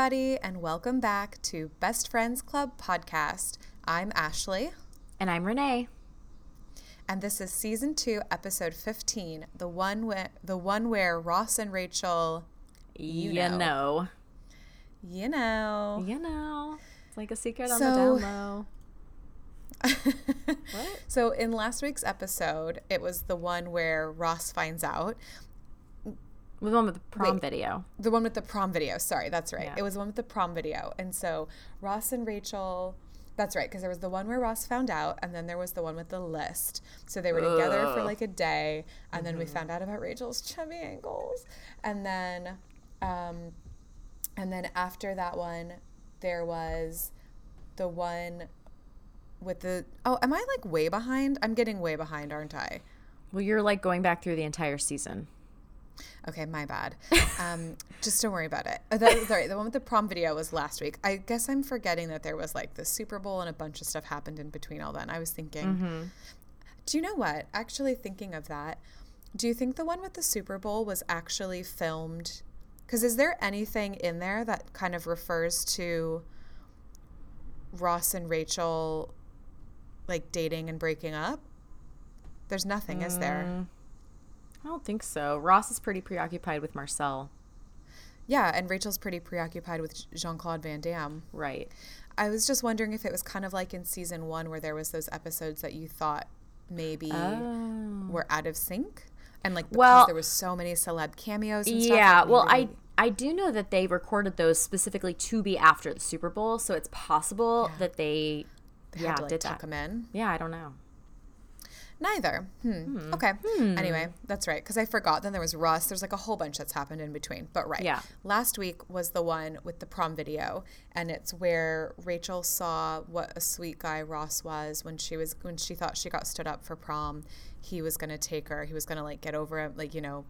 everybody, and welcome back to Best Friends Club podcast. I'm Ashley, And I'm Renee. and this is season two, episode fifteen, the one where the one where Ross and Rachel, You, know. know. you know, You know. It's like a secret on the down low. What? so in last week's episode, it was the one where Ross finds out The one with the prom Wait. video. The one with the prom video. Sorry, that's right. Yeah. It was the one with the prom video. And so Ross and Rachel, that's right, because there was the one where Ross found out, and then there was the one with the list. So they were together for like a day, and then we found out about Rachel's chubby ankles. And then, um, and then after that one, there was the one with the. Oh, am I like way behind? I'm getting way behind, aren't I? Well, you're like going back through the entire season. Okay, my bad. Um, just don't worry about it. Uh, that, sorry, the one with the prom video was last week. I guess I'm forgetting that there was like the Super Bowl and a bunch of stuff happened in between all that. And I was thinking, do you know what? Actually, thinking of that, do you think the one with the Super Bowl was actually filmed? Because is there anything in there that kind of refers to Ross and Rachel like dating and breaking up? There's nothing, is there? I don't think so. Ross is pretty preoccupied with Marcel. Yeah, and Rachel's pretty preoccupied with Jean Claude Van Damme. Right. I was just wondering if it was kind of like in season one where there was those episodes that you thought maybe Oh. were out of sync, and like because Well- there was so many celeb cameos. And stuff, Yeah, like, well, I I do know that they recorded those specifically to be after the Super Bowl, so it's possible that they, they yeah had to like did tuck that. them in. Yeah, I don't know. Neither. Hmm. Okay. Anyway, that's right. Because I forgot. Then there was Russ. There's like a whole bunch that's happened in between. But right. Yeah. Last week was the one with the prom video, and it's where Rachel saw what a sweet guy Ross was when she was when she thought she got stood up for prom. He was gonna take her. He was gonna like get over it, like you know,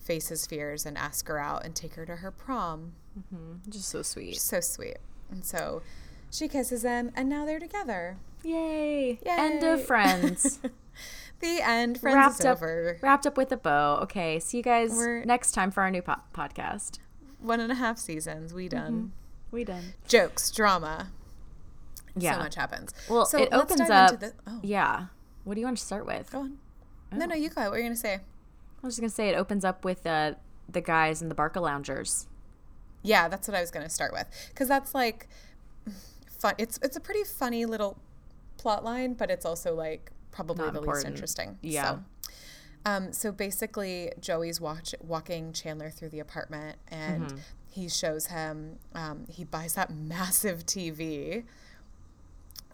face his fears and ask her out and take her to her prom. Mm-hmm. Just so sweet. So sweet. And so she kisses him, and now they're together. Yay! Yay. End of Friends. The end. Friends wrapped is up. over. Wrapped up with a bow. Okay, see you guys We're- next time for our new po- podcast. One and a half seasons. We done. We done. jokes, drama. Yeah. So much happens. Well, so it opens up. Into the, oh, Yeah. What do you want to start with? go on. No, no, you go. What are you gonna say? I was just gonna say it opens up with uh, the guys in the Barca Loungers. Yeah, that's what I was gonna start with because that's like fun. It's it's a pretty funny little plot line, but it's also like probably Not the least interesting. Yeah. So, um, so basically, Joey's watch walking Chandler through the apartment, and Mm-hmm. he shows him. Um, he buys that massive TV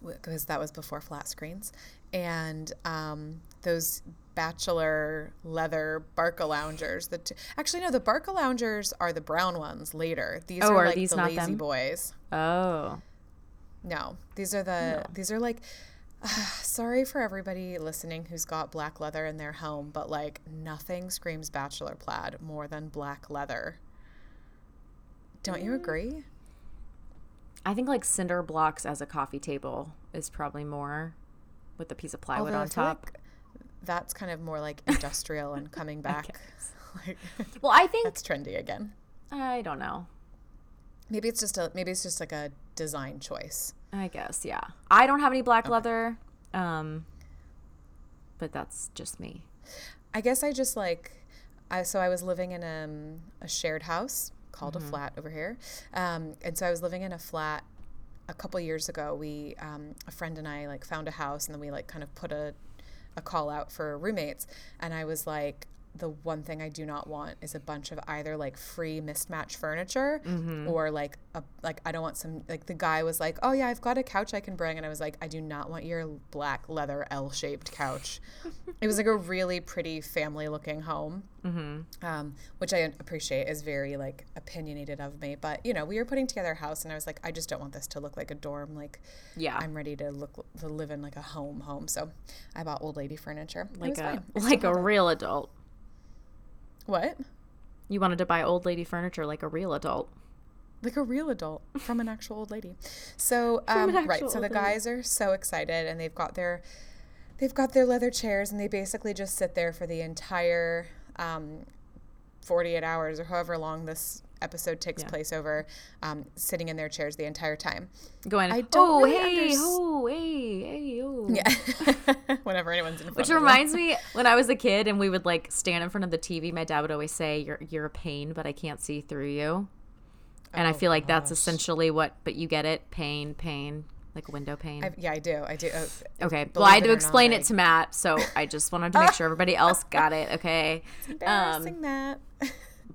because that was before flat screens, and um, those bachelor leather Barca loungers. The t- actually no, the Barca loungers are the brown ones later. These Oh, are are like these the not lazy them? boys. Oh. No, these are the these are like. sorry for everybody listening who's got black leather in their home, but like nothing screams bachelor plaid more than black leather. Don't Mm. you agree? I think like cinder blocks as a coffee table is probably more with a piece of plywood Although on top. like that's kind of more like industrial and coming back. like, well, I think that's trendy again. I don't know. Maybe it's just a maybe it's just like a design choice. I guess yeah. I don't have any black leather, um, but that's just me. I guess I just like, I so I was living in um, a shared house called a flat over here, um, and so I was living in a flat a couple years ago. We um, a friend and I like found a house, and then we like kind of put a a call out for roommates, and I was like. The one thing I do not want is a bunch of either like free mismatched furniture or like a like I don't want some like the guy was like, "Oh yeah, I've got a couch I can bring." And I was like, "I do not want your black leather L-shaped couch." it was like a really pretty family looking home um, which I appreciate is very like opinionated of me. But you know, we were putting together a house, and I was like, I just don't want this to look like a dorm. Like, Yeah. I'm ready to look to live in like a home home. So I bought old lady furniture. Like a fine. Like a real adult. What? You wanted to buy old lady furniture like a real adult. Like a real adult from an actual old lady. So um, right. So the old lady. guys are so excited, and they've got their they've got their leather chairs, and they basically just sit there for the entire. Um, 48 hours or however long this episode takes Yeah. place over um, sitting in their chairs the entire time. Going, I don't oh, really hey, oh, hey, oh. Yeah. Whenever anyone's in front Which reminds me, when I was a kid and we would like stand in front of the TV, my dad would always say, "You're you're a pain, but I can't see through you." And I Oh, feel like that's essentially what. But you get it, pain, pain, like window pane. I, yeah, I do. I do. Oh, okay, well, I had to explain not, it to Matt, so I just wanted to make sure everybody else got it. Okay, embarrassing um, that.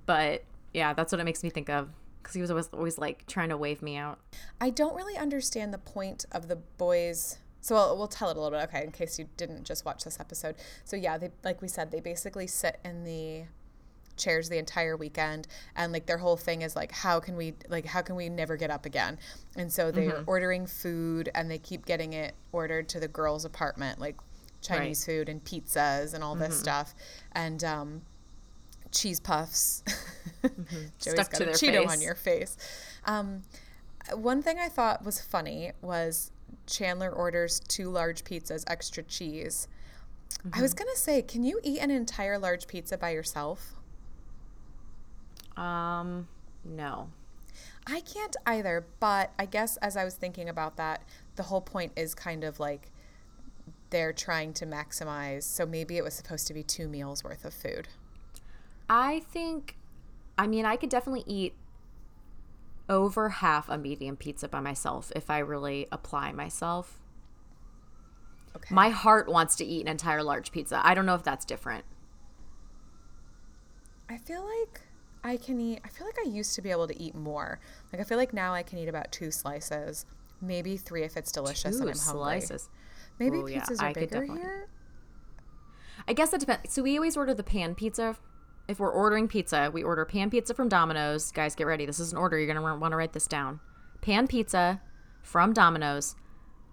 but yeah, that's what it makes me think of because he was always always like trying to wave me out. I don't really understand the point of the boys. So we'll, we'll tell it a little bit, okay, in case you didn't just watch this episode. So yeah, they like we said, they basically sit in the chairs the entire weekend, and like their whole thing is like, how can we like how can we never get up again? And so they're Mm-hmm. ordering food, and they keep getting it ordered to the girls' apartment, like Chinese food and pizzas and all Mm-hmm. this stuff, and um, cheese puffs. Joey's Mm-hmm. Stuck got to a their Cheeto on your face. Um, one thing I thought was funny was Chandler orders two large pizzas, extra cheese. I Mm-hmm. was gonna say, can you eat an entire large pizza by yourself? Um, no. I can't either, but I guess as I was thinking about that, the whole point is kind of like they're trying to maximize. So maybe it was supposed to be two meals worth of food. I think, I mean, I could definitely eat over half a medium pizza by myself if I really apply myself. Okay. My heart wants to eat an entire large pizza. I don't know if that's different. I feel like I can eat. I feel like I used to be able to eat more. Like I feel like now I can eat about two slices, maybe three if it's delicious Two and I'm hungry. slices. Maybe Ooh, yeah, are I bigger here. I guess that depends. So we always order the pan pizza. If we're ordering pizza, we order pan pizza from Domino's. Guys, get ready. This is an order. You're going to want to write this down. Pan pizza from Domino's,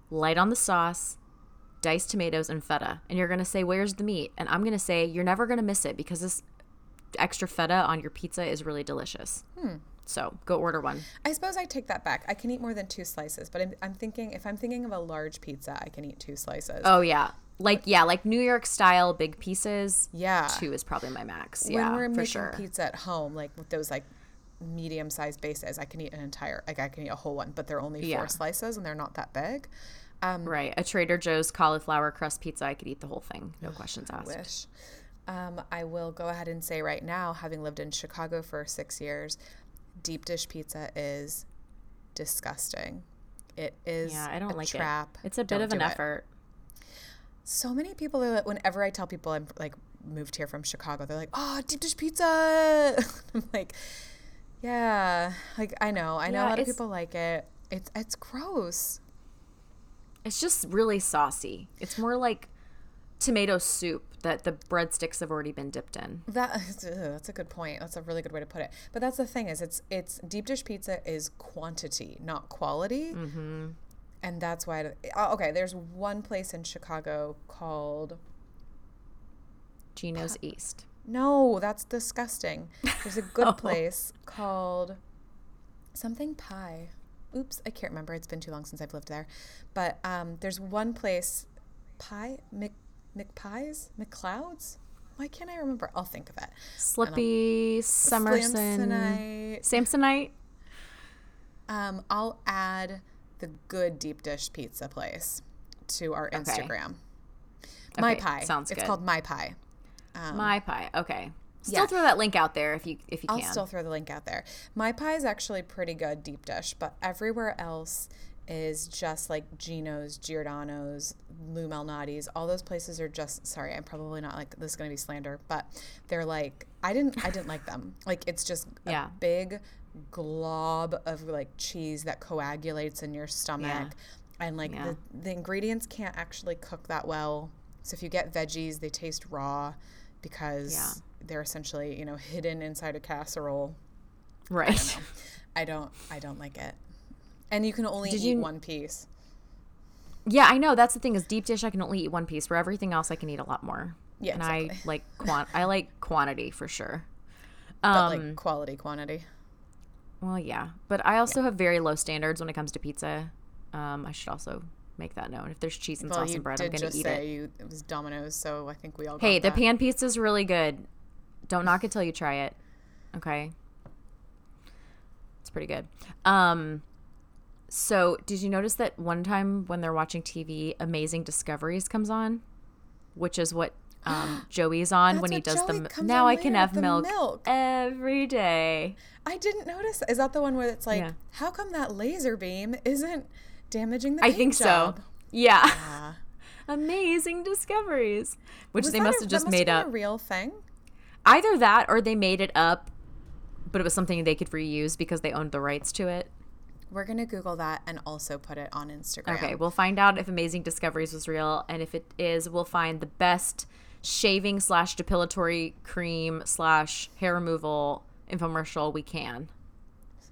light on the sauce, diced tomatoes, and feta. And you're going to say, Where's the meat? And I'm going to say, You're never going to miss it because this extra feta on your pizza is really delicious. Hmm. So go order one. I suppose I take that back. I can eat more than two slices, but I'm, I'm thinking if I'm thinking of a large pizza, I can eat two slices. Oh, yeah. Like, yeah, like New York style big pieces. yeah. Two is probably my max. when yeah, we're making sure. pizza at home, like with those like medium sized bases, I can eat an entire like I can eat a whole one, but they're only four Yeah. slices and they're not that big. Um, Right. A Trader Joe's cauliflower crust pizza, I could eat the whole thing. No questions asked. wish. Um, I will go ahead and say right now, having lived in Chicago for six years, deep dish pizza is disgusting. It is Yeah, I don't a like trap. it. It's a bit Don't of an effort. So many people are like, whenever I tell people I'm like moved here from Chicago, they're like, "Oh, deep dish pizza." I'm like, "Yeah, like I know, I know Yeah, a lot of people like it. It's it's gross." It's just really saucy. It's more like tomato soup that the breadsticks have already been dipped in. That ugh, that's a good point. That's a really good way to put it. But that's the thing is, it's it's deep dish pizza is quantity, not quality, mm-hmm. And that's why. it- oh, okay, there's one place in Chicago called Gino's East. No, that's disgusting. There's a good place called something pie. Oops, I can't remember. It's been too long since I've lived there. But um, there's one place, pie, Mc, McPies, McClouds. Why can't I remember? I'll think of it. Slippy Summerson. Samsonite. Samsonite. Um, I'll add the good deep dish pizza place to our Instagram. My Okay, pie. sounds It's good. called My Pi. Um, My Pi. Okay. Still yeah. throw that link out there if you if you can. I'll still throw the link out there. My Pi is actually pretty good deep dish, but everywhere else is just like Gino's, Giordano's, Lou Malnati's. All those places are just sorry, I'm probably not like this is gonna be slander, but they're like I didn't I didn't like them. Like it's just a Yeah. big glob of like cheese that coagulates in your stomach. And like Yeah. the, the ingredients can't actually cook that well. So if you get veggies, they taste raw because Yeah. they're essentially, you know, hidden inside a casserole. right. I don't I don't like it. And you can only Did eat you- one piece. Yeah, I know. That's the thing is deep dish I can only eat one piece. For everything else I can eat a lot more. Yeah, And I like quant I like quantity for sure. But Um like quality quantity. Well, yeah, but I also have very low standards when it comes to pizza. Um, I should also make that known. If there's cheese and Well, sauce and bread, I'm gonna eat it. you it was Domino's, so I think we all Hey, the that. pan is really good. Don't knock it till you try it. Okay. It's pretty good. Um, so did you notice that one time when they're watching TV, Amazing Discoveries comes on, which is what um, Joey's on That's when he does Joey the now I can have milk, milk. every day. I didn't notice. Is that the one where it's like, Yeah. how come that laser beam isn't damaging the I think job? so. Yeah. Yeah. Amazing Discoveries, which Was they must a- have just must made up. a real thing. Either that or they made it up, but it was something they could reuse because they owned the rights to it. We're gonna Google that and also put it on Instagram. Okay, we'll find out if Amazing Discoveries was real, and if it is, we'll find the best shaving slash depilatory cream slash hair removal infomercial we can.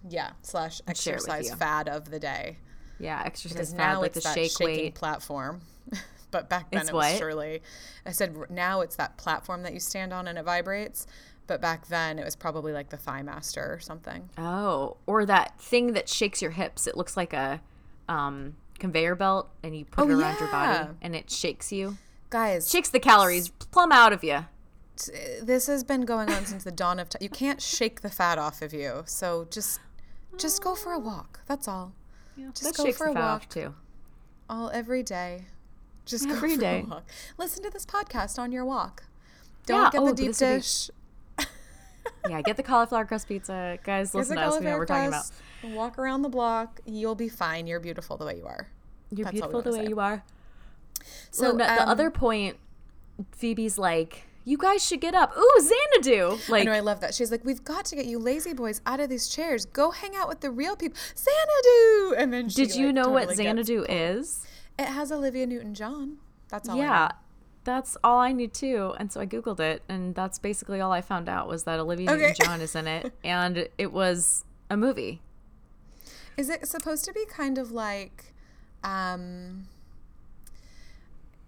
Yeah. Slash share it with exercise fad of the day. Yeah, exercise Because fad, now like it's the shake weight. platform. but back then It's it was what? surely. I said now it's that platform that you stand on and it vibrates. But back then it was probably like the Thigh Master or something. Oh, or that thing that shakes your hips. It looks like a um, conveyor belt, and you put Oh, it around your body, and it shakes you, Guys, shakes the calories plumb out of you. this has been going on since the dawn of time. You can't shake the fat off of you. So just just go for a walk. That's all. Just that go for a walk. too. all every day. Just Every go for day. a walk. Listen to this podcast on your walk. Don't Yeah, get oh, the deep would be- dish. Yeah, get the cauliflower crust pizza, guys. Listen to us. We know what we're talking about. Walk around the block. You'll be fine. You're beautiful the way you are. You're That's beautiful the way say. you are. So the, the um, other point, Phoebe's like, "You guys should get up." Ooh, Xanadu! I Like, know I love that. She's like, "We've got to get you lazy boys out of these chairs. Go hang out with the real people." Xanadu. And then she, did you like, know what totally gets- Xanadu is? It has Olivia Newton-John. That's all. I Yeah, that's all I knew too. And so I googled it, and that's basically all I found out was that Olivia Okay. Newton-John is in it, and it was a movie. Is it supposed to be kind of like, um,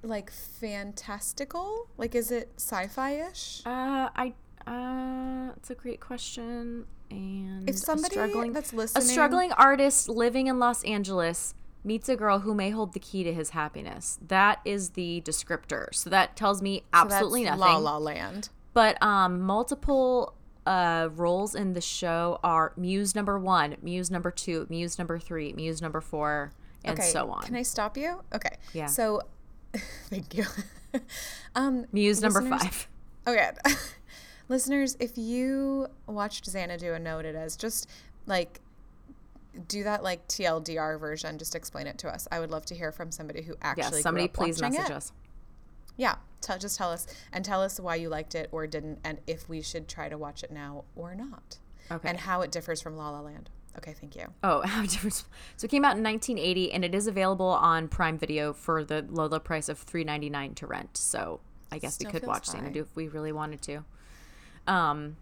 like fantastical? Like, is it sci-fi-ish? Uh, I. Uh, it's a great question. And If somebody struggling, that's listening, a struggling artist living in Los Angeles meets a girl who may hold the key to his happiness. That is the descriptor. So that tells me so absolutely La nothing. La la Land. But um, multiple uh, roles in the show are Muse number one, Muse number two, Muse number three, Muse number four, and okay, so on. Can I stop you? Okay. Yeah. So, thank you. um, Muse number five. Okay. Listeners, if you watched Xanadu and know what it is, just like do that like TLDR version. Just explain it to us. I would love to hear from somebody who actually. Yes, somebody please message it. us. Yeah, tell, just tell us and tell us why you liked it or didn't, and if we should try to watch it now or not, Okay. and how it differs from La La Land. Okay, thank you. Oh, how different. So it came out in 1980, and it is available on Prime Video for the low, low price of $3.99 to rent. So I guess Still we could watch. Xanadu if we really wanted to. Um,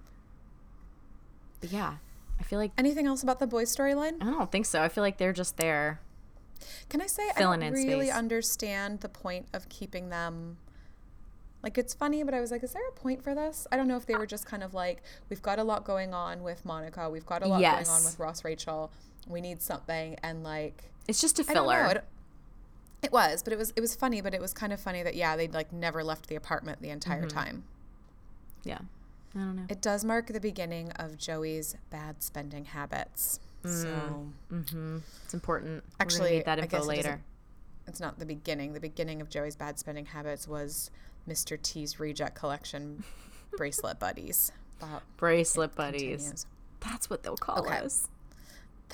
but yeah, I feel like Anything else about the boys' storyline? I don't think so. I feel like they're just there. Can I say I don't in really space. understand the point of keeping them? Like it's funny, but I was like, is there a point for this? I don't know if they were just kind of like, we've got a lot going on with Monica, we've got a lot going on with Ross Rachel, we need something, and like It's just a filler. It, it was, but it was it was funny, but it was kind of funny that yeah, they'd like never left the apartment the entire Mm-hmm. time. Yeah, I don't know. It does mark the beginning of Joey's bad spending habits. So Mm-hmm. It's important. Actually, that I info guess it later. it's not the beginning. The beginning of Joey's bad spending habits was Mr. T's reject collection bracelet buddies. Wow. Bracelet buddies. Continues. That's what they'll call Okay. us.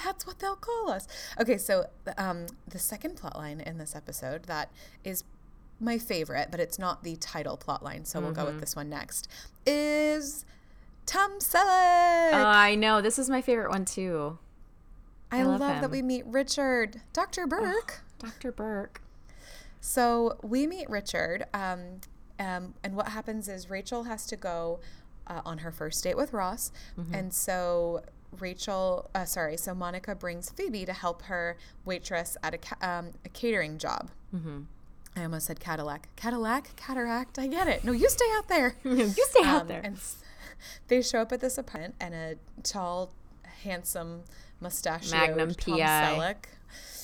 That's what they'll call us. Okay, so um, the second plot line in this episode that is my favorite, but it's not the title plot line, so we'll Mm-hmm. go with this one next, is Tom Selleck. Uh, I know. This is my favorite one too. I, I love, love that we meet Richard, Dr. Burke. Dr. Burke. So we meet Richard, um, um, and what happens is Rachel has to go uh, on her first date with Ross, and so Rachel, uh, sorry, so Monica brings Phoebe to help her waitress at a, ca- um, a catering job. Mm-hmm. I almost said Cadillac, Cadillac, cataract. I get it. No, you stay out there. you stay out Um, there. And s- they show up at this apartment, and a tall, handsome, mustachioed Magnum Tom PI. Selleck,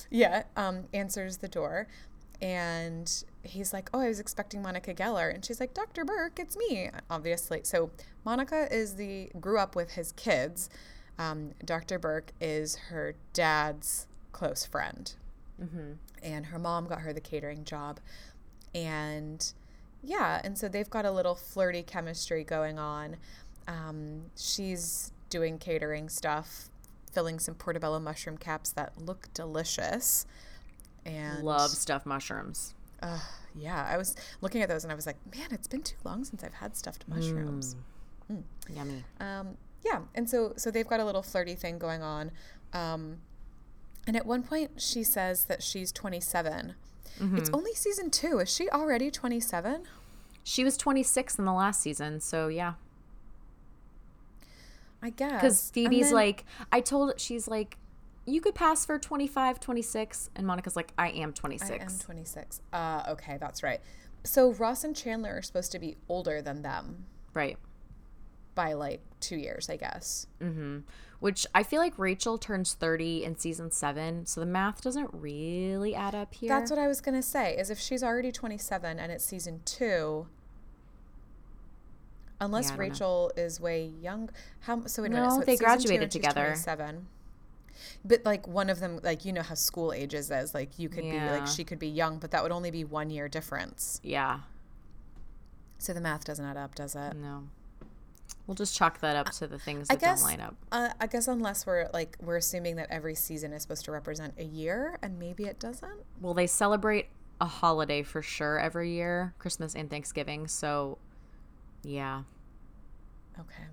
yeah, um, answers the door, and he's like, "Oh, I was expecting Monica Geller," and she's like, "Dr. Burke, it's me." Obviously, so Monica is the grew up with his kids. Um, Dr. Burke is her dad's close friend. And her mom got her the catering job. And yeah, and so they've got a little flirty chemistry going on. Um, she's doing catering stuff, filling some portobello mushroom caps that look delicious. And Love stuffed mushrooms. Uh, yeah, I was looking at those and I was like, man, it's been too long since I've had stuffed mushrooms. Yummy. Um, yeah, and so so they've got a little flirty thing going on. Um, and at one point, she says that she's 27. It's only season two. Is she already 27? She was 26 in the last season, so yeah. I guess. Because Phoebe's then- like, I told, she's like, you could pass for 25, 26. And Monica's like, I am 26. I am 26. Uh, okay, that's right. So Ross and Chandler are supposed to be older than them right. by like two years, I guess. Which I feel like Rachel turns 30 in season seven. So the math doesn't really add up here. That's what I was gonna say. Is if she's already 27 and it's season two. Unless Yeah, don't know. Rachel is way young, how so? Wait No, minute. So they graduated together. 27. But like one of them, like you know how school ages is. Like you could be like she could be young, but that would only be one year difference. yeah. So the math doesn't add up, does it? No. We'll just chalk that up to the things I that guess. don't line up. Uh, I guess unless we're like we're assuming that every season is supposed to represent a year, and maybe it doesn't. Well, they celebrate a holiday for sure every year Christmas and Thanksgiving. So, yeah. Okay.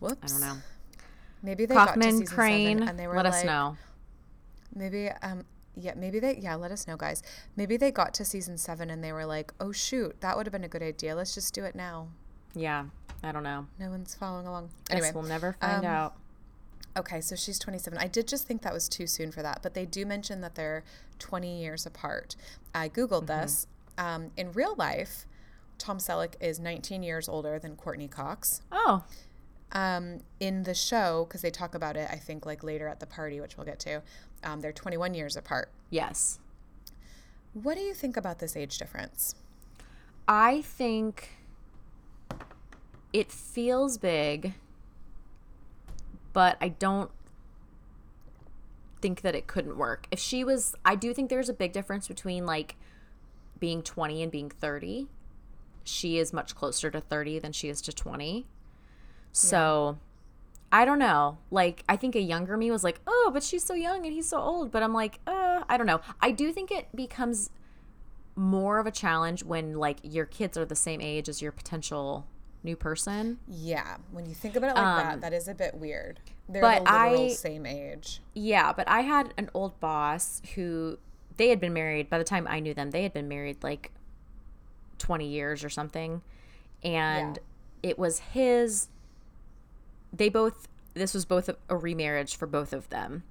Whoops. I don't know. Maybe they got to Kauffman, season Crane, seven and they were let like, us know. Maybe um yeah, maybe they yeah, let us know guys. Maybe they got to season 7 and they were like, "Oh shoot, that would have been a good idea. Let's just do it now." Yeah. I don't know. No one's following along. Anyway, Anyway, we'll never find um, out. okay, so she's 27. I did just think that was too soon for that, but they do mention that they're 20 years apart. I googled Mm-hmm. this. Um, in real life, Tom Selleck is 19 years older than Courteney Cox. Oh, um, in the show because they talk about it i think like later at the party which we'll get to um, they're 21 years apart yes. what do you think about this age difference I think it feels big, but I don't think that it couldn't work. If she was, I do think there's a big difference between like being 20 and being 30. She is much closer to 30 than she is to 20. So I don't know. Like, I think a younger me was like, oh, but she's so young and he's so old. But I'm like, uh, I don't know. I do think it becomes more of a challenge when like your kids are the same age as your potential new person. yeah when you think about it like Um, that that is a bit weird they're but the literal I- same age Yeah, but I had an old boss who they had been married by the time I knew them, they had been married like 20 years or something. And it was his they both this was both a, remarriage for both of them.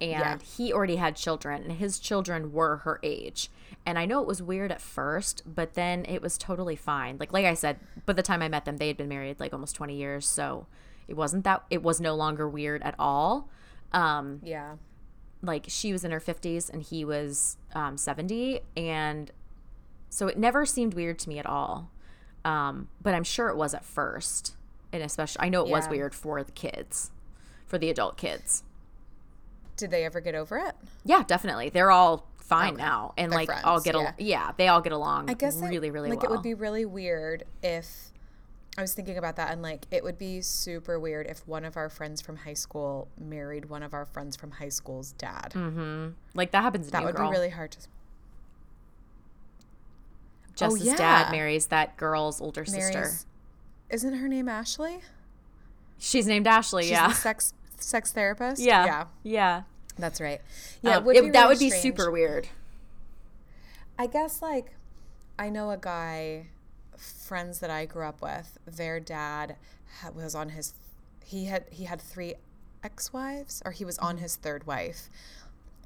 And Yeah. he already had children and his children were her age. And I know it was weird at first, but then it was totally fine. Like like I said, by the time I met them, they had been married like almost 20 years, so it wasn't that it was no longer weird at all. Um yeah like she was in her 50s and he was um, 70 and so it never seemed weird to me at all um, but i'm sure it was at first and especially i know it was weird for the kids for the adult kids did they ever get over it yeah definitely they're all fine Okay. now and They're like friends, all get yeah. along yeah they all get along i guess it- really really like well it would be really weird if i was thinking about that and like it would be super weird if one of our friends from high school married one of our friends from high school's dad mm-hmm. like that happens that would Girl. be really hard to Jess's yeah. dad marries that girl's older sister marries isn't her name ashley she's named ashley She's yeah sex sex therapist. yeah yeah, yeah that's right. Yeah, Um, would it- be that really would be super weird I guess like I know a guy, friends that I grew up with. Their dad was on his. He had he had three ex-wives, or he was on his third wife,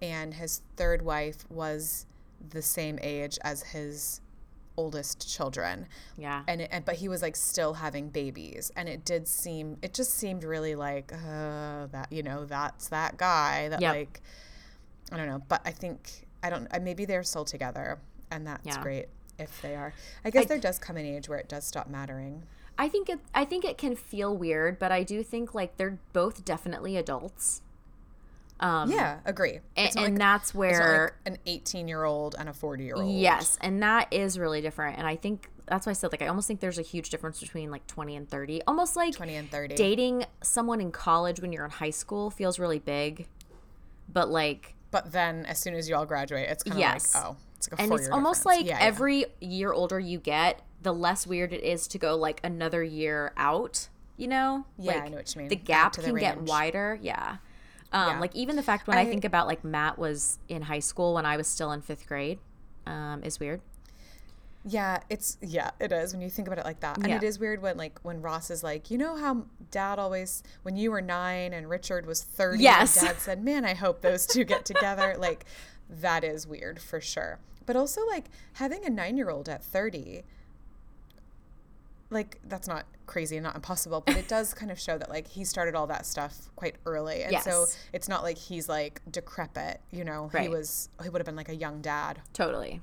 and his third wife was the same age as his oldest children yeah and, it, and but he was like still having babies and it did seem it just seemed really like uh that you know that's that guy that Yep. like i don't know but i think i don't uh, maybe they're still together and that's Yeah. great if they are i guess I- there does come an age where it does stop mattering I think it I think it can feel weird, but I do think like they're both definitely adults. Um yeah, agree. and, and like- that's where like an 18 year old and a 40 year old. Yes, and that is really different. And I think that's why I said like I almost think there's a huge difference between like 20 and 30. Almost like 20 and 30. dating someone in college when you're in high school feels really big. But like But then as soon as you all graduate, it's kind of Yes. like, oh, it's like a and it's almost difference. like Yeah, yeah. every year older you get, the less weird it is to go like another year out, you know? Yeah, I know what you mean. The gap the can get wider. Yeah. Um, Yeah. like even the fact when I, I- think about like Matt was in high school when I was still in fifth grade, um, is weird. Yeah, it's yeah, it is when you think about it like that. And Yeah. it is weird when like when Ross is like, you know how dad always when you were 9 and Richard was 30 Yes. and dad said, "Man, I hope those two get together." like that is weird for sure. But also like having a 9-year-old at 30 like that's not crazy and not impossible, but it does kind of show that like he started all that stuff quite early. And so it's not like he's like decrepit, you know. right. He was he would have been like a young dad. Totally.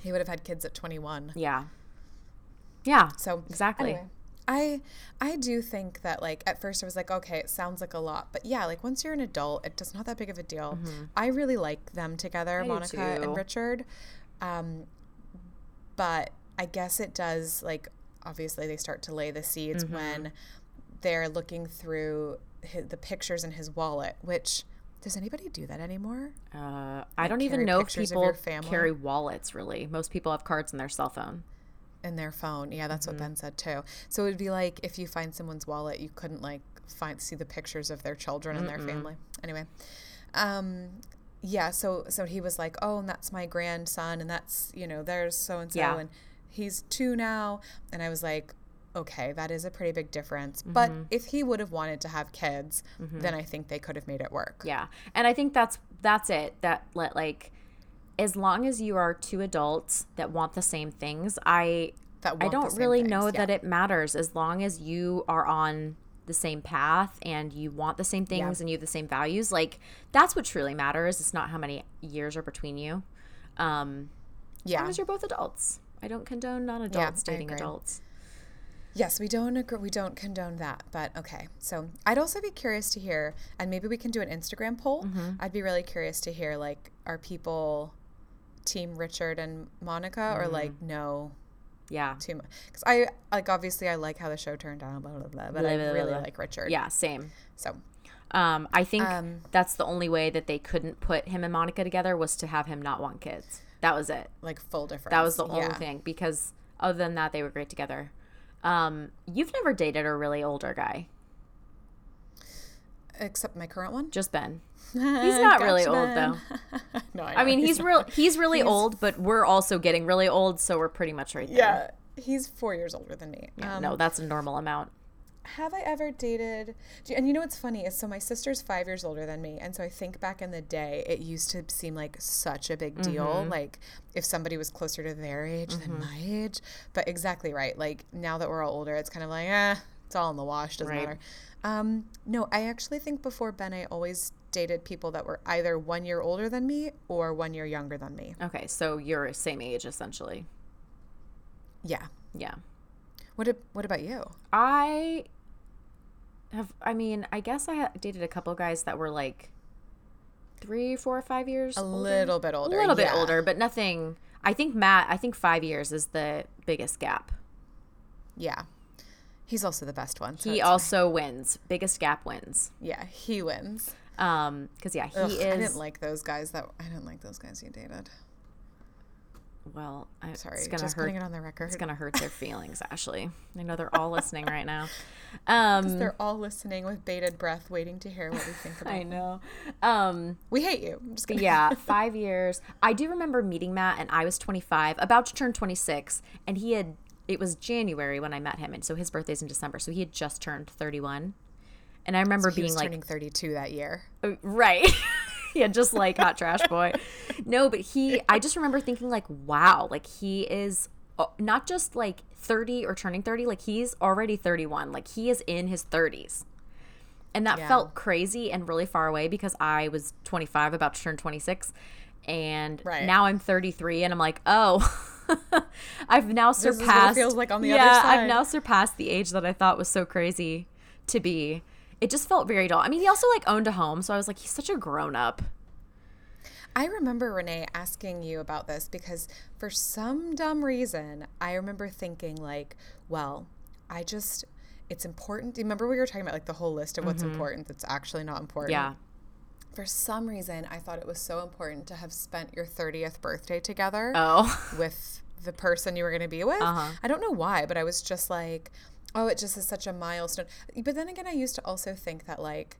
He would have had kids at 21. Yeah. Yeah. So Exactly. anyway, I I do think that like at first I was like, okay, it sounds like a lot, but yeah, like once you're an adult, it does not that big of a deal. I really like them together, do Monica and Richard. Um, but I guess it does like obviously they start to lay the seeds Mm-hmm. when they're looking through hi the pictures in his wallet, which does anybody do that anymore? Uh, I don't even know if people carry wallets. Really, most people have cards in their cell phone. in their phone. Yeah, that's Mm-hmm. what Ben said too. So it would be like if you find someone's wallet, you couldn't like find see the pictures of their children and their family. Anyway, um, yeah. So so he was like, oh, and that's my grandson, and that's you know there's so and so, and he's two now, and I was like. Okay, that is a pretty big difference. But Mm-hmm. if he would have wanted to have kids, then I think they could have made it work. Yeah, and I think that's that's it. That let like, as long as you are two adults that want the same things, I That I don't really things, know yeah. that it matters as long as you are on the same path and you want the same things and you have the same values. Like that's what truly matters. It's not how many years are between you. Um, as long as you're both adults. I don't condone non-adults I dating adults. Yes, we don't agree, we don't condone that, but okay. So I'd also be curious to hear, and maybe we can do an Instagram poll. Mm-hmm. I'd be really curious to hear, like, are people team Richard and Monica, or like Mm-hmm. no, Yeah. too much? Because I like obviously I like how the show turned out, blah blah blah, but Blah, I blah, really blah. like Richard. Yeah, same. So Um, I think Um, that's the only way that they couldn't put him and Monica together was to have him not want kids. That was it. like full difference. That was the only yeah. thing because other than that, they were great together. Um, you've never dated a really older guy, Except my current one. just Ben. He's not really old Ben. though. no, I, I mean, know, he's real. He's really old, but we're also getting really old, so we're pretty much right there. Yeah, he's four years older than me. Um, no, that's a normal amount. Have I ever dated? do- And you know what's funny is so my sister's five years older than me, and so I think back in the day, it used to seem like such a big deal, Mm-hmm. like if somebody was closer to their age than my age. But exactly right. Like now that we're all older, it's kind of like, eh, it's all in the wash. Doesn't Right. matter. Um, no, I actually think before Ben, I always dated people that were either one year older than me or one year younger than me. Okay, so you're same age essentially. Yeah. Yeah. What? What about you? I have. I mean, I guess I dated a couple guys that were like three, four, five years. A older. little bit older. a little bit yeah. older, but nothing. I think Matt. I think five years is the biggest gap. Yeah. He's also the best one. so He also wins. Biggest gap wins. yeah, he wins. Um, because yeah, he Ugh, is. I didn't like those guys that I didn't like those guys you dated. Well, I, Sorry, it's gonna just hurt. putting it on the record. It's gonna hurt their feelings. Ashley, I know they're all listening right now. Um, They're all listening with bated breath, waiting to hear what we think about. I know. Um, We hate you. I'm just kidding. yeah, five years. I do remember meeting Matt, and I was 25, about to turn 26, and he had. It was January when I met him, and so his birthday's in December, so he had just turned 31. And I remember he being like, turning 32 that year. Uh, right yeah just like hot trash boy no but he i just remember thinking like wow like he is uh, not just like 30 or turning 30 like he's already 31 like he is in his 30s and that Yeah. felt crazy and really far away because i was 25 about to turn 26 and Right. now i'm 33 and i'm like oh I've now is what it surpassed. feels like on the yeah, other side. I've now surpassed the age that I thought was so crazy to be. It just felt very dull. I mean, he also like owned a home, so I was like, he's such a grown up. I remember Renee asking you about this because for some dumb reason, I remember thinking like, well, I just it's important. Do you Remember we were talking about like the whole list of what's important that's actually not important. Mm-hmm. Yeah. For some reason, I thought it was so important to have spent your 30th birthday together Oh. with the person you were going to be with. Uh-huh. I don't know why, but I was just like, oh, it just is such a milestone. But then again, I used to also think that like,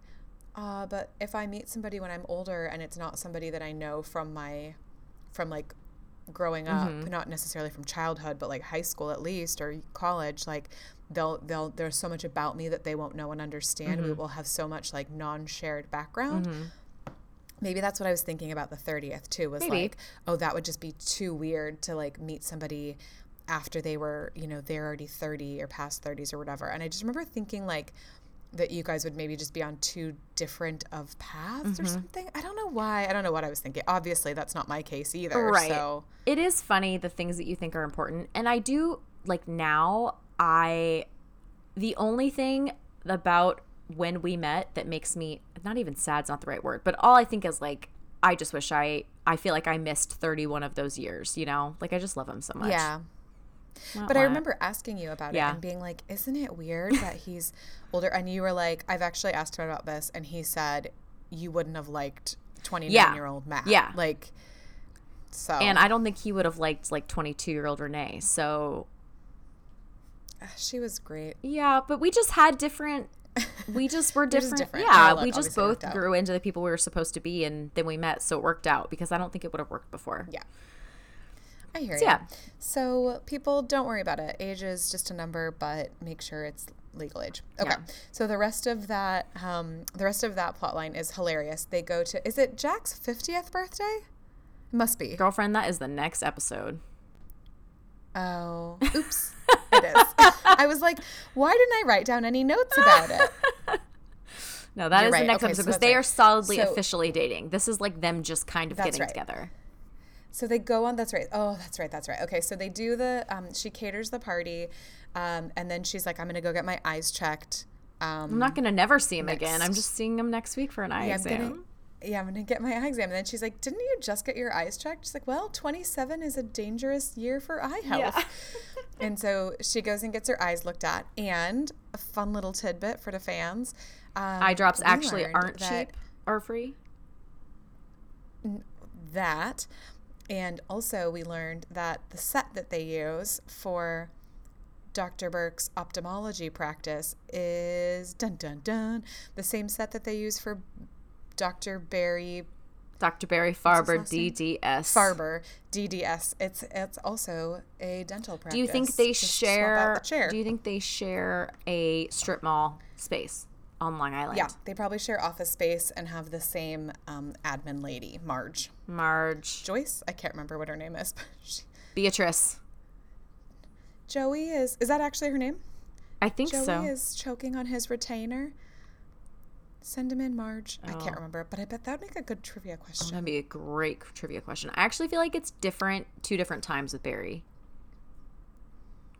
uh, but if I meet somebody when I'm older and it's not somebody that I know from my, from like growing up, Mm-hmm. not necessarily from childhood, but like high school at least or college, like they'll they'll there's so much about me that they won't know and understand. Mm-hmm. We will have so much like non-shared background. Maybe that's what I was thinking about the 30th too was Maybe. like, oh, that would just be too weird to like meet somebody after they were, you know, they're already 30 or past 30s or whatever. And I just remember thinking like that you guys would maybe just be on too different of paths Mm-hmm. or something. I don't know why. I don't know what I was thinking. Obviously, that's not my case either. Right. So, It is funny the things that you think are important. And I do like now I the only thing about when we met that makes me not even sad's not the right word, but all I think is like I just wish I I feel like I missed 31 of those years, you know? Like I just love him so much. yeah. But I remember asking you about Yeah. it and being like, isn't it weird that he's older? And you were like, I've actually asked him about this. And he said, you wouldn't have liked 29 Yeah. year old Matt. Yeah. Like, so. And I don't think he would have liked like 22 year old Renee. So ah, she was great. yeah, but we just had different. We just were just different. different. Yeah, Our we just both grew into the people we were supposed to be, and then we met, so it worked out because I don't think it would have worked before. Yeah. I hear So, you. yeah. So people don't worry about it. Age is just a number, but make sure it's legal age. Okay. Yeah. So the rest of that, um, the rest of that plot line is hilarious. They go to, is it Jack's fiftieth birthday? Must be. Girlfriend, that is the next episode. Oh, oops. it is. I was like, why didn't I write down any notes about it? No, that is You're the right. next Okay, episode because that's they right. are solidly So- officially dating. This is like them just kind of getting right. together. So they go on. That's right. Oh, that's right. That's right. Okay. So they do the. Um, she caters the party, um, and then she's like, "I'm gonna go get my eyes checked." Um, I'm not gonna never see him again. I'm just seeing him next week for an eye yeah, I'm exam. gonna, yeah, I'm gonna get my eye exam. And then she's like, "Didn't you just get your eyes checked?" She's like, "Well, 27 is a dangerous year for eye health." Yeah. and so she goes and gets her eyes looked at. And a fun little tidbit for the fans: um, Eye drops actually aren't cheap or free. that. And also, we learned that the set that they use for Dr. Burke's ophthalmology practice is dun dun dun the same set that they use for Dr. Barry Dr. Barry Farber? DDS. Farber DDS. It's it's also a dental practice. Do you think they Just share? the. Do you think they share a strip mall space on Long Island? yeah, they probably share office space and have the same um, admin lady, Marge. Marge, Joyce? I can't remember what her name is, but she, Beatrice. Joey is is that actually her name? I think Joey so. Joey is choking on his retainer. Send him in, Marge. I Oh. can't remember, but I bet that would make a good trivia question. That'd be a great trivia question. I actually feel like it's different two different times with Barry.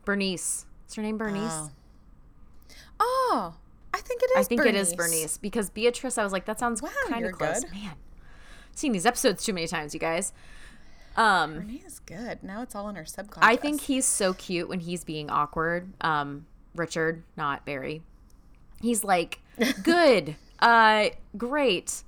Bernice. Is her name Bernice? Oh. Oh, I think it is. I think it is Bernice because Beatrice. I was like, that sounds Wow, kind of close. good. Man, seen these episodes too many times, you guys. Um, Bernice is good. Now it's all in her subconscious. I think he's so cute when he's being awkward. Um, Richard, not Barry. He's like, good, uh, great,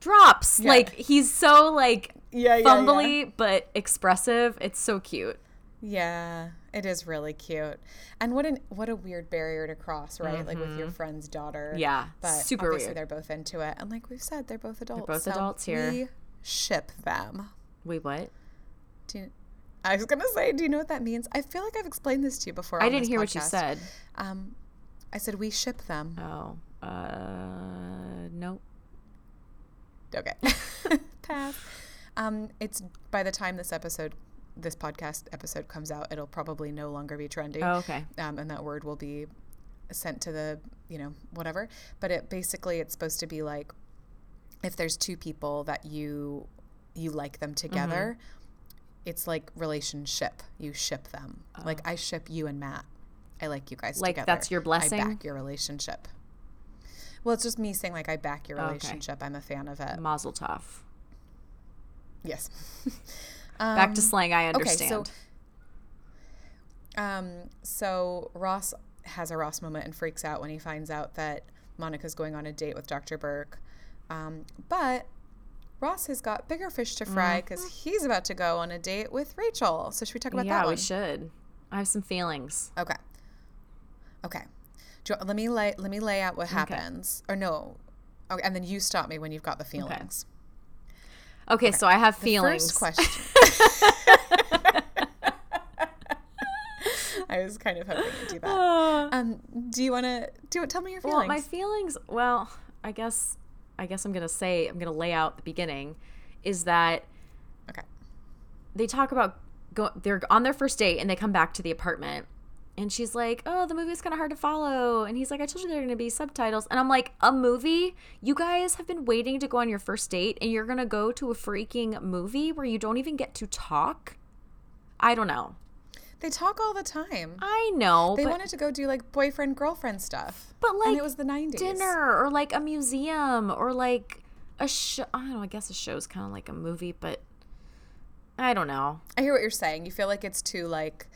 drops. Yeah. Like he's so like Yeah, yeah, fumbly but expressive. It's so cute. Yeah, it is really cute. And what an what a weird barrier to cross, right? Like with your friend's daughter. Mm-hmm. Yeah, but super obviously weird. they're both into it, and like we've said, they're both adults. They're both so adults here. We ship them. Wait, what? Do you, I was gonna say, do you know what that means? I feel like I've explained this to you before. I didn't hear what you said. Um, I said we ship them. Oh, uh, nope. Okay. Pass. Um, it's by the time this episode, this podcast episode comes out, it'll probably no longer be trendy. Oh, okay. Um, and that word will be sent to the, you know, whatever. But it basically it's supposed to be like if there's two people that you you like them together, it's like relationship. You ship them. Like I ship you and Matt. I like you guys Like, together. that's your blessing? I back your relationship. Well, it's just me saying like I back your Okay. relationship. I'm a fan of it. Mazel tov. Yes. Back to slang. I okay, understand. so um, so Ross has a Ross moment and freaks out when he finds out that Monica's going on a date with Dr. Burke. Um, but Ross has got bigger fish to fry because he's about to go on a date with Rachel. So should we talk about yeah, that we should. I have some feelings. Okay. Okay. You, let me lay let me lay out what happens. Or no. Okay, and then you stop me when you've got the feelings. Okay, so I have feelings. First question. I was kind of hoping to do that. Um, do you want to do it? Tell me your feelings. Well, my feelings. Well, I guess. I guess I'm gonna say I'm gonna lay out the beginning, is that okay. they talk about go. They're on their first date and they come back to the apartment, and she's like, "Oh, the movie's kind of hard to follow," and he's like, "I told you there are gonna be subtitles," and I'm like, "A movie? You guys have been waiting to go on your first date, and you're gonna go to a freaking movie where you don't even get to talk? I don't know. They talk all the time. I know, They wanted to go do like boyfriend girlfriend stuff. But and like it was the 90s. dinner or like a museum or like a show. I don't know. I guess a show's kind of like a movie, but I don't know. I hear what you're saying. You feel like it's too like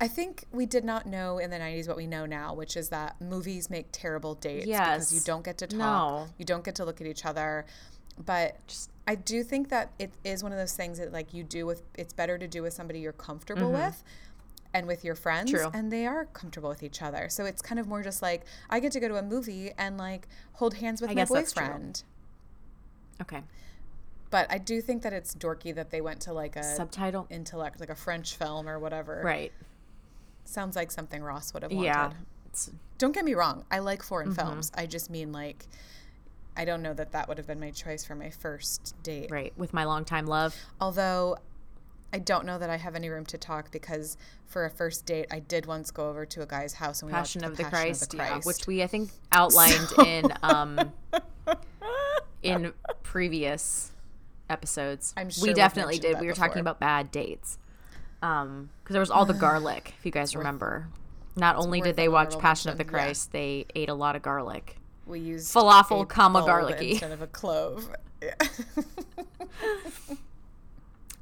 I- think we did not know in the 90s what we know now, which is that movies make terrible dates yes. because you don't get to talk. No. You don't get to look at each other. But I do think that it is one of those things that like you do with it's better to do with somebody you're comfortable with and with your friends Mm-hmm. True. and they are comfortable with each other. So it's kind of more just like I get to go to a movie and like hold hands with I my guess that's true. boyfriend. Okay. But I do think that it's dorky that they went to like a Subtitle. intellect like a French film or whatever. Right. Sounds like something Ross would have wanted. Yeah. It's, Don't get me wrong. I like foreign Mm-hmm. films. I just mean like I don't know that that would have been my choice for my first date. right. With my longtime love. Although I don't know that I have any room to talk because for a first date, I did once go over to a guy's house and we Passion watched of the, Passion Christ, of the yeah, Christ. which we I think outlined in um in previous episodes. I'm sure we definitely did. We were before. talking about bad dates. Um, because there was all the garlic, if you guys remember. Not only did they watch Passion of the Christ, yeah. They ate a lot of garlic. we used Falafel, comma, garlicky. instead of a clove. Yeah.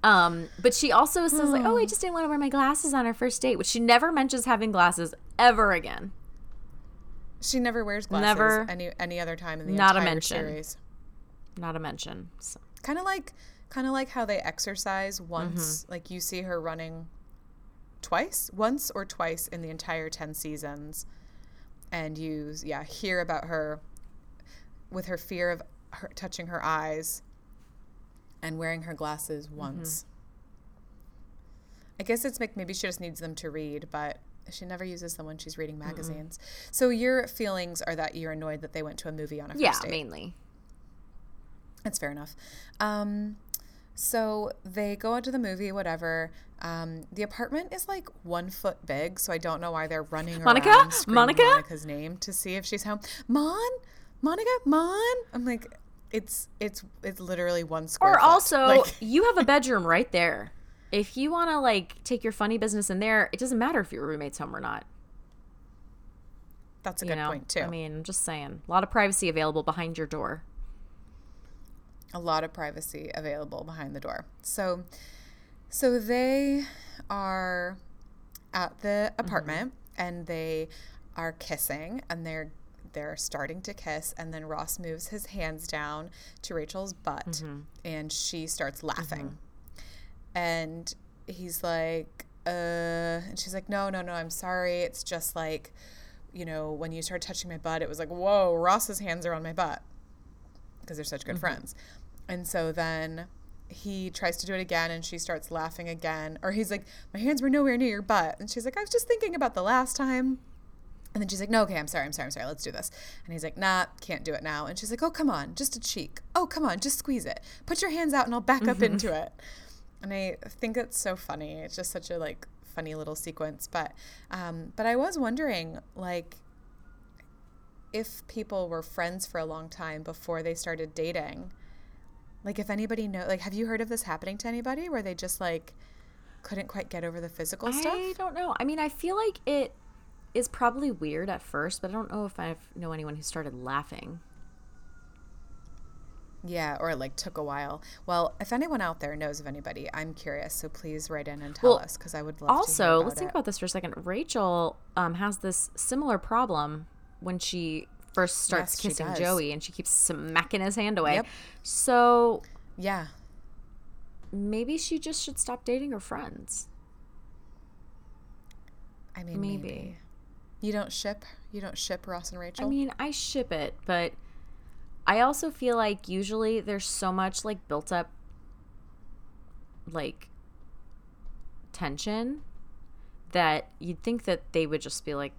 Um, but she also says like, "Oh. I just didn't want to wear my glasses on our first date," which she never mentions having glasses ever again. she never wears glasses Never. any any other time in the Not a mention. series. Not a mention. So, Kind of like kind of like how they exercise once Mm-hmm. like you see her running twice, once or twice in the entire 10 seasons. And you yeah, hear about her with her fear of her touching her eyes and wearing her glasses Mm-hmm. once. I guess it's like maybe she just needs them to read, but she never uses them when she's reading magazines. So your feelings are that you're annoyed that they went to a movie on a first yeah, date. mainly. That's fair enough. Um, so they go out to the movie, whatever. Um, the apartment is like one foot big, so I don't know why they're running Monica? around screaming Monica? Monica's name to see if she's home. Mon, Monica, Mon. I'm like, it's it's it's literally one square. Or foot. also, Like, you have a bedroom right there. If you want to like take your funny business in there, it doesn't matter if your roommate's home or not. that's a You good know, point too. I mean, I'm just saying, a lot of privacy available behind your door. A lot of privacy available behind the door. So, so they are at the mm-hmm. apartment and they are kissing and they're they're starting to kiss and then Ross moves his hands down to Rachel's butt mm-hmm. and she starts laughing. Mm-hmm. And he's like uh and she's like no no no I'm sorry it's just like you know when you started touching my butt it was like whoa Ross's hands are on my butt because they're such good friends. And so then he tries to do it again and she starts laughing again. Or he's like, My hands were nowhere near your butt. And she's like, I was just thinking about the last time. And then she's like, No, okay, I'm sorry, I'm sorry, I'm sorry, let's do this. And he's like, Nah, can't do it now. And she's like, Oh, come on, just a cheek. Oh, come on, just squeeze it. Put your hands out and I'll back up into it. And I think it's so funny. It's just such a like funny little sequence. But um, but I was wondering, like, if people were friends for a long time before they started dating like if anybody know like have you heard of this happening to anybody where they just like couldn't quite get over the physical stuff. I don't know. I mean, I feel like it is probably weird at first, but I don't know if I know anyone who started laughing. Yeah, or it like took a while. Well, if anyone out there knows of anybody, I'm curious. So please write in and tell Well, us because I would love to Also, let's think about this for a second. Rachel um, has this similar problem when she first starts Yes, kissing. Joey and she keeps smacking his hand away. Yep. So Yeah. maybe she just should stop dating her friends. I mean, Maybe. maybe. You don't ship. You don't ship Ross and Rachel. I mean, I ship it, but I also feel like usually there's so much like built up like tension that you'd think that they would just be like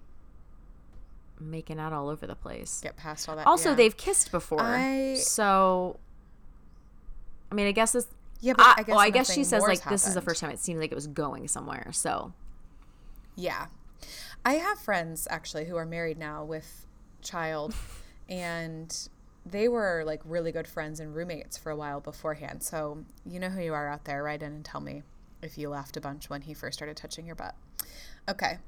making out all over the place. get past all that. Also, yeah. they've kissed before. I- So I mean, I guess this Yeah, but I, I guess well, I guess she says like this is the first time it seemed like it was going somewhere. So Yeah. I have friends actually who are married now with child and they were like really good friends and roommates for a while beforehand. So, you know who you are out there. Write in and tell me if you laughed a bunch when he first started touching your butt. Okay.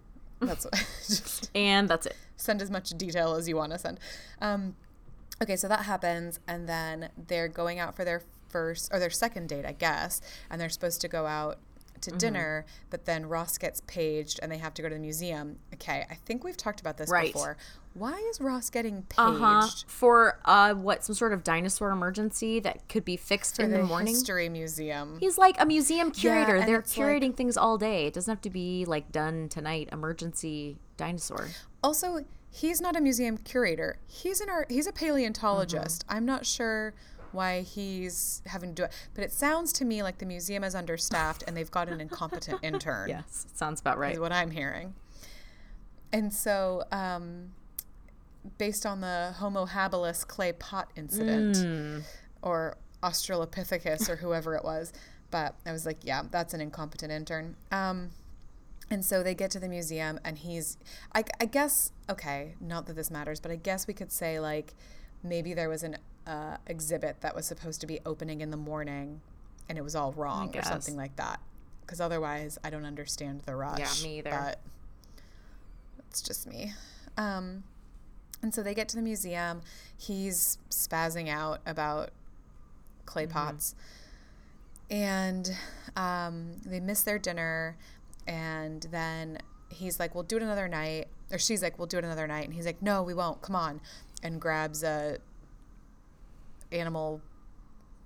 That's just and that's it. send as much detail as you want to send. Um, okay, so that happens, and then they're going out for their first or their second date, I guess, and they're supposed to go out to Mm-hmm. dinner, but then Ross gets paged and they have to go to the museum. Okay, I think we've talked about this Right. before. Why is Ross getting paged? Uh huh. For uh, what some sort of dinosaur emergency that could be fixed For in the, the morning. history museum. He's like a museum curator. and They're it's like- curating things all day. It doesn't have to be like done tonight. Emergency dinosaur. Also, he's not a museum curator. He's an art. He's a paleontologist. Mm-hmm. I'm not sure why he's having to do it, but it sounds to me like the museum is understaffed and they've got an incompetent intern. Yes, sounds about right. is what I'm hearing. And so, um, based on the Homo habilis clay pot incident, Mm. or Australopithecus, or whoever it was, but I was like, yeah, that's an incompetent intern. Um, and so they get to the museum, and he's, I, I guess, okay, not that this matters, but I guess we could say like maybe there was an uh, exhibit that was supposed to be opening in the morning, and it was all wrong or something like that. Because otherwise, I don't understand the rush. Yeah, me either. But it's just me. Um, and so they get to the museum. He's spazzing out about clay pots. And um, they miss their dinner. And then he's like, we'll do it another night. Or she's like, we'll do it another night. And he's like, no, we won't. Come on. And grabs a animal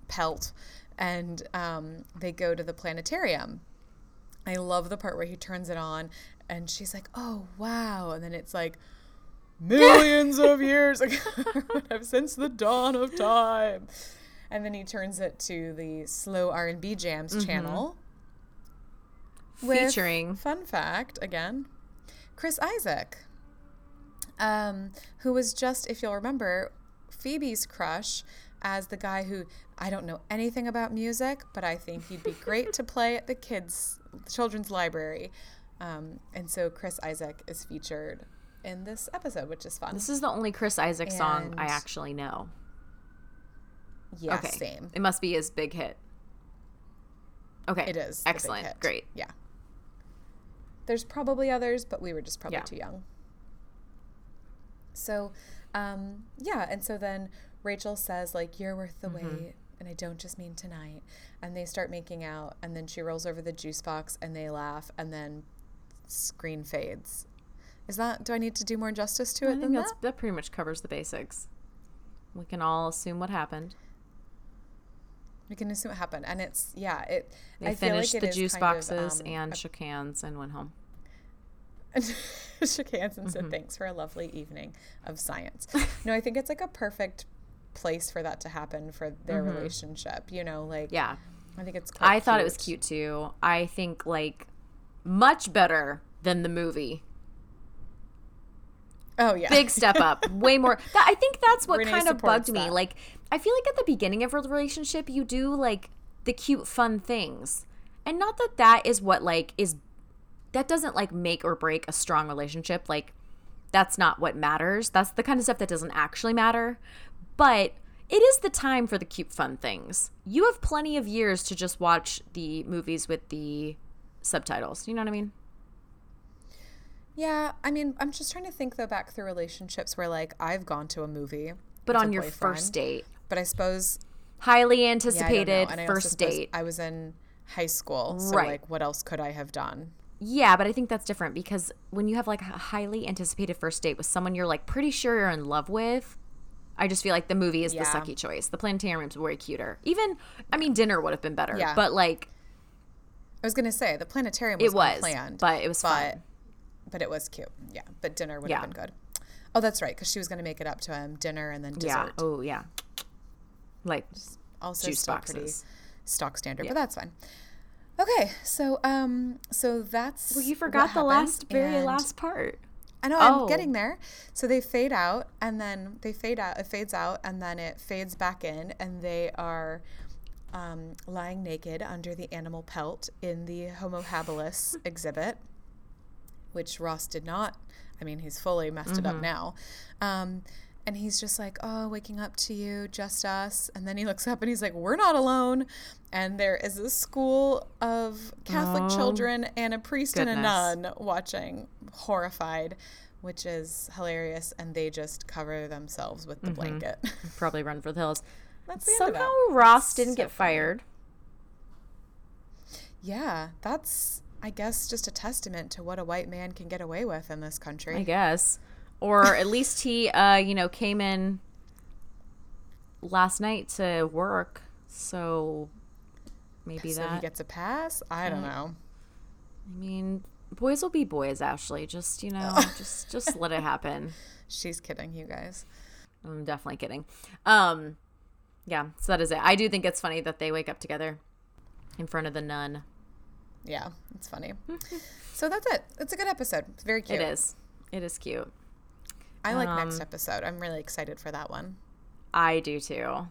pelt. And um, they go to the planetarium. I love the part where he turns it on and she's like, oh, wow. And then it's like, millions of years ago, since the dawn of time. And then he turns it to the slow R&B jams channel. with, Featuring fun fact again, Chris Isaak, um, who was just, if you'll remember, Phoebe's crush as the guy who I don't know anything about music, but I think he'd be great to play at the kids' children's library. Um, and so Chris Isaak is featured in this episode, which is fun. this is the only Chris Isaak song I actually know. yeah, okay, same. It must be his big hit. Okay, It is. excellent, great. Yeah. There's probably others, but we were just probably Yeah. too young. So, um, yeah, and so then Rachel says like, "You're worth the Mm-hmm. wait," and I don't just mean tonight. And they start making out, and then she rolls over the juice box, and they laugh, and then screen fades. Is that? Do I need to do more justice to it I than think that's that? that pretty much covers the basics. We can all assume what happened. We can assume what happened, and it's yeah. It. They I like finished it the juice kind of, boxes um, and shook hands and went home. shook hands and Mm-hmm. said thanks for a lovely evening of science. no, I think it's like a perfect place for that to happen for their relationship. You know, like Mm-hmm. Yeah, I think it's. I thought it was cute too. I think like much better than the movie. Oh yeah, Big step up, way more. That, I think that's what Renee kind of bugged me. Like, I feel like at the beginning of a relationship, you do like the cute, fun things, and not that that is what like is. That doesn't like make or break a strong relationship. Like, that's not what matters. That's the kind of stuff that doesn't actually matter. But it is the time for the cute, fun things. You have plenty of years to just watch the movies with the subtitles. You know what I mean? Yeah, I mean, I'm just trying to think though back through relationships where like I've gone to a movie, But on your first date, But I suppose highly yeah, know. anticipated I first date. I was in high school, so Right. like, what else could I have done? Yeah, but I think that's different because when you have like a highly anticipated first date with someone you're like pretty sure you're in love with, I just feel like the movie is Yeah. the sucky choice. The planetarium's way cuter. Even, I mean, dinner would have been better. Yeah. But like, I was gonna say the planetarium was it was, unplanned, but it was but fun. but it was cute. Yeah, but dinner would Yeah. have been good. Oh, that's right, because she was gonna make it up to him dinner and then Yeah. dessert. Oh, yeah. Like, also juice still pretty stock standard, Yeah. but that's fine. Okay, so um, so that's well, you forgot the last, very and- last part. I know Oh. I'm getting there. So they fade out, and then they fade out. It fades out, and then it fades back in, and they are um, lying naked under the animal pelt in the Homo habilis exhibit, which Ross did not. I mean, he's fully messed it Mm-hmm. up now. Um, and he's just like, oh, waking up to you, just us. And then he looks up and he's like, we're not alone. And there is a school of Catholic Oh, children and a priest and a nun watching, horrified, which is hilarious. And they just cover themselves with the mm-hmm. blanket. Probably run for the hills. That's the end of Somehow. Ross didn't So get funny. fired. Yeah, that's, I guess, just a testament to what a white man can get away with in this country. I guess. Or at least he, uh, you know, came in last night to work. So maybe so that. he gets a pass? I don't know. I mean, boys will be boys, Ashley. Just, you know, just just let it happen. She's kidding, you guys. I'm definitely kidding. Um yeah, so that is it. I do think it's funny that they wake up together in front of the nun. Yeah, it's funny. so that's it. It's a good episode. It's very cute. It is. It is cute. I like next Um, episode. I'm really excited for that one. I do too.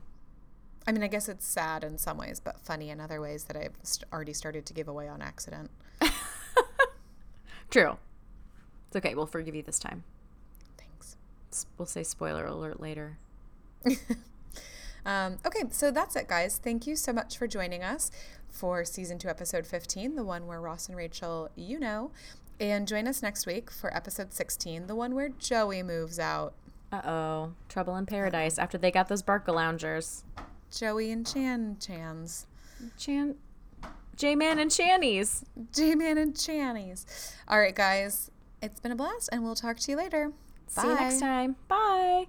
I mean, I guess it's sad in some ways, but funny in other ways that I've already started to give away on accident. True. It's okay. We'll forgive you this time. Thanks. We'll say spoiler alert later. Um, okay, so that's it, guys. Thank you so much for joining us for season two, episode 15, the one where Ross and Rachel, you know. And join us next week for episode 16, the one where Joey moves out. Uh oh. Trouble in paradise after they got those Barca loungers. Joey and Chan Chans. Chan. J Man and Channies. J Man and Channies. All right, guys. It's been a blast, and we'll talk to you later. See you next time. Bye.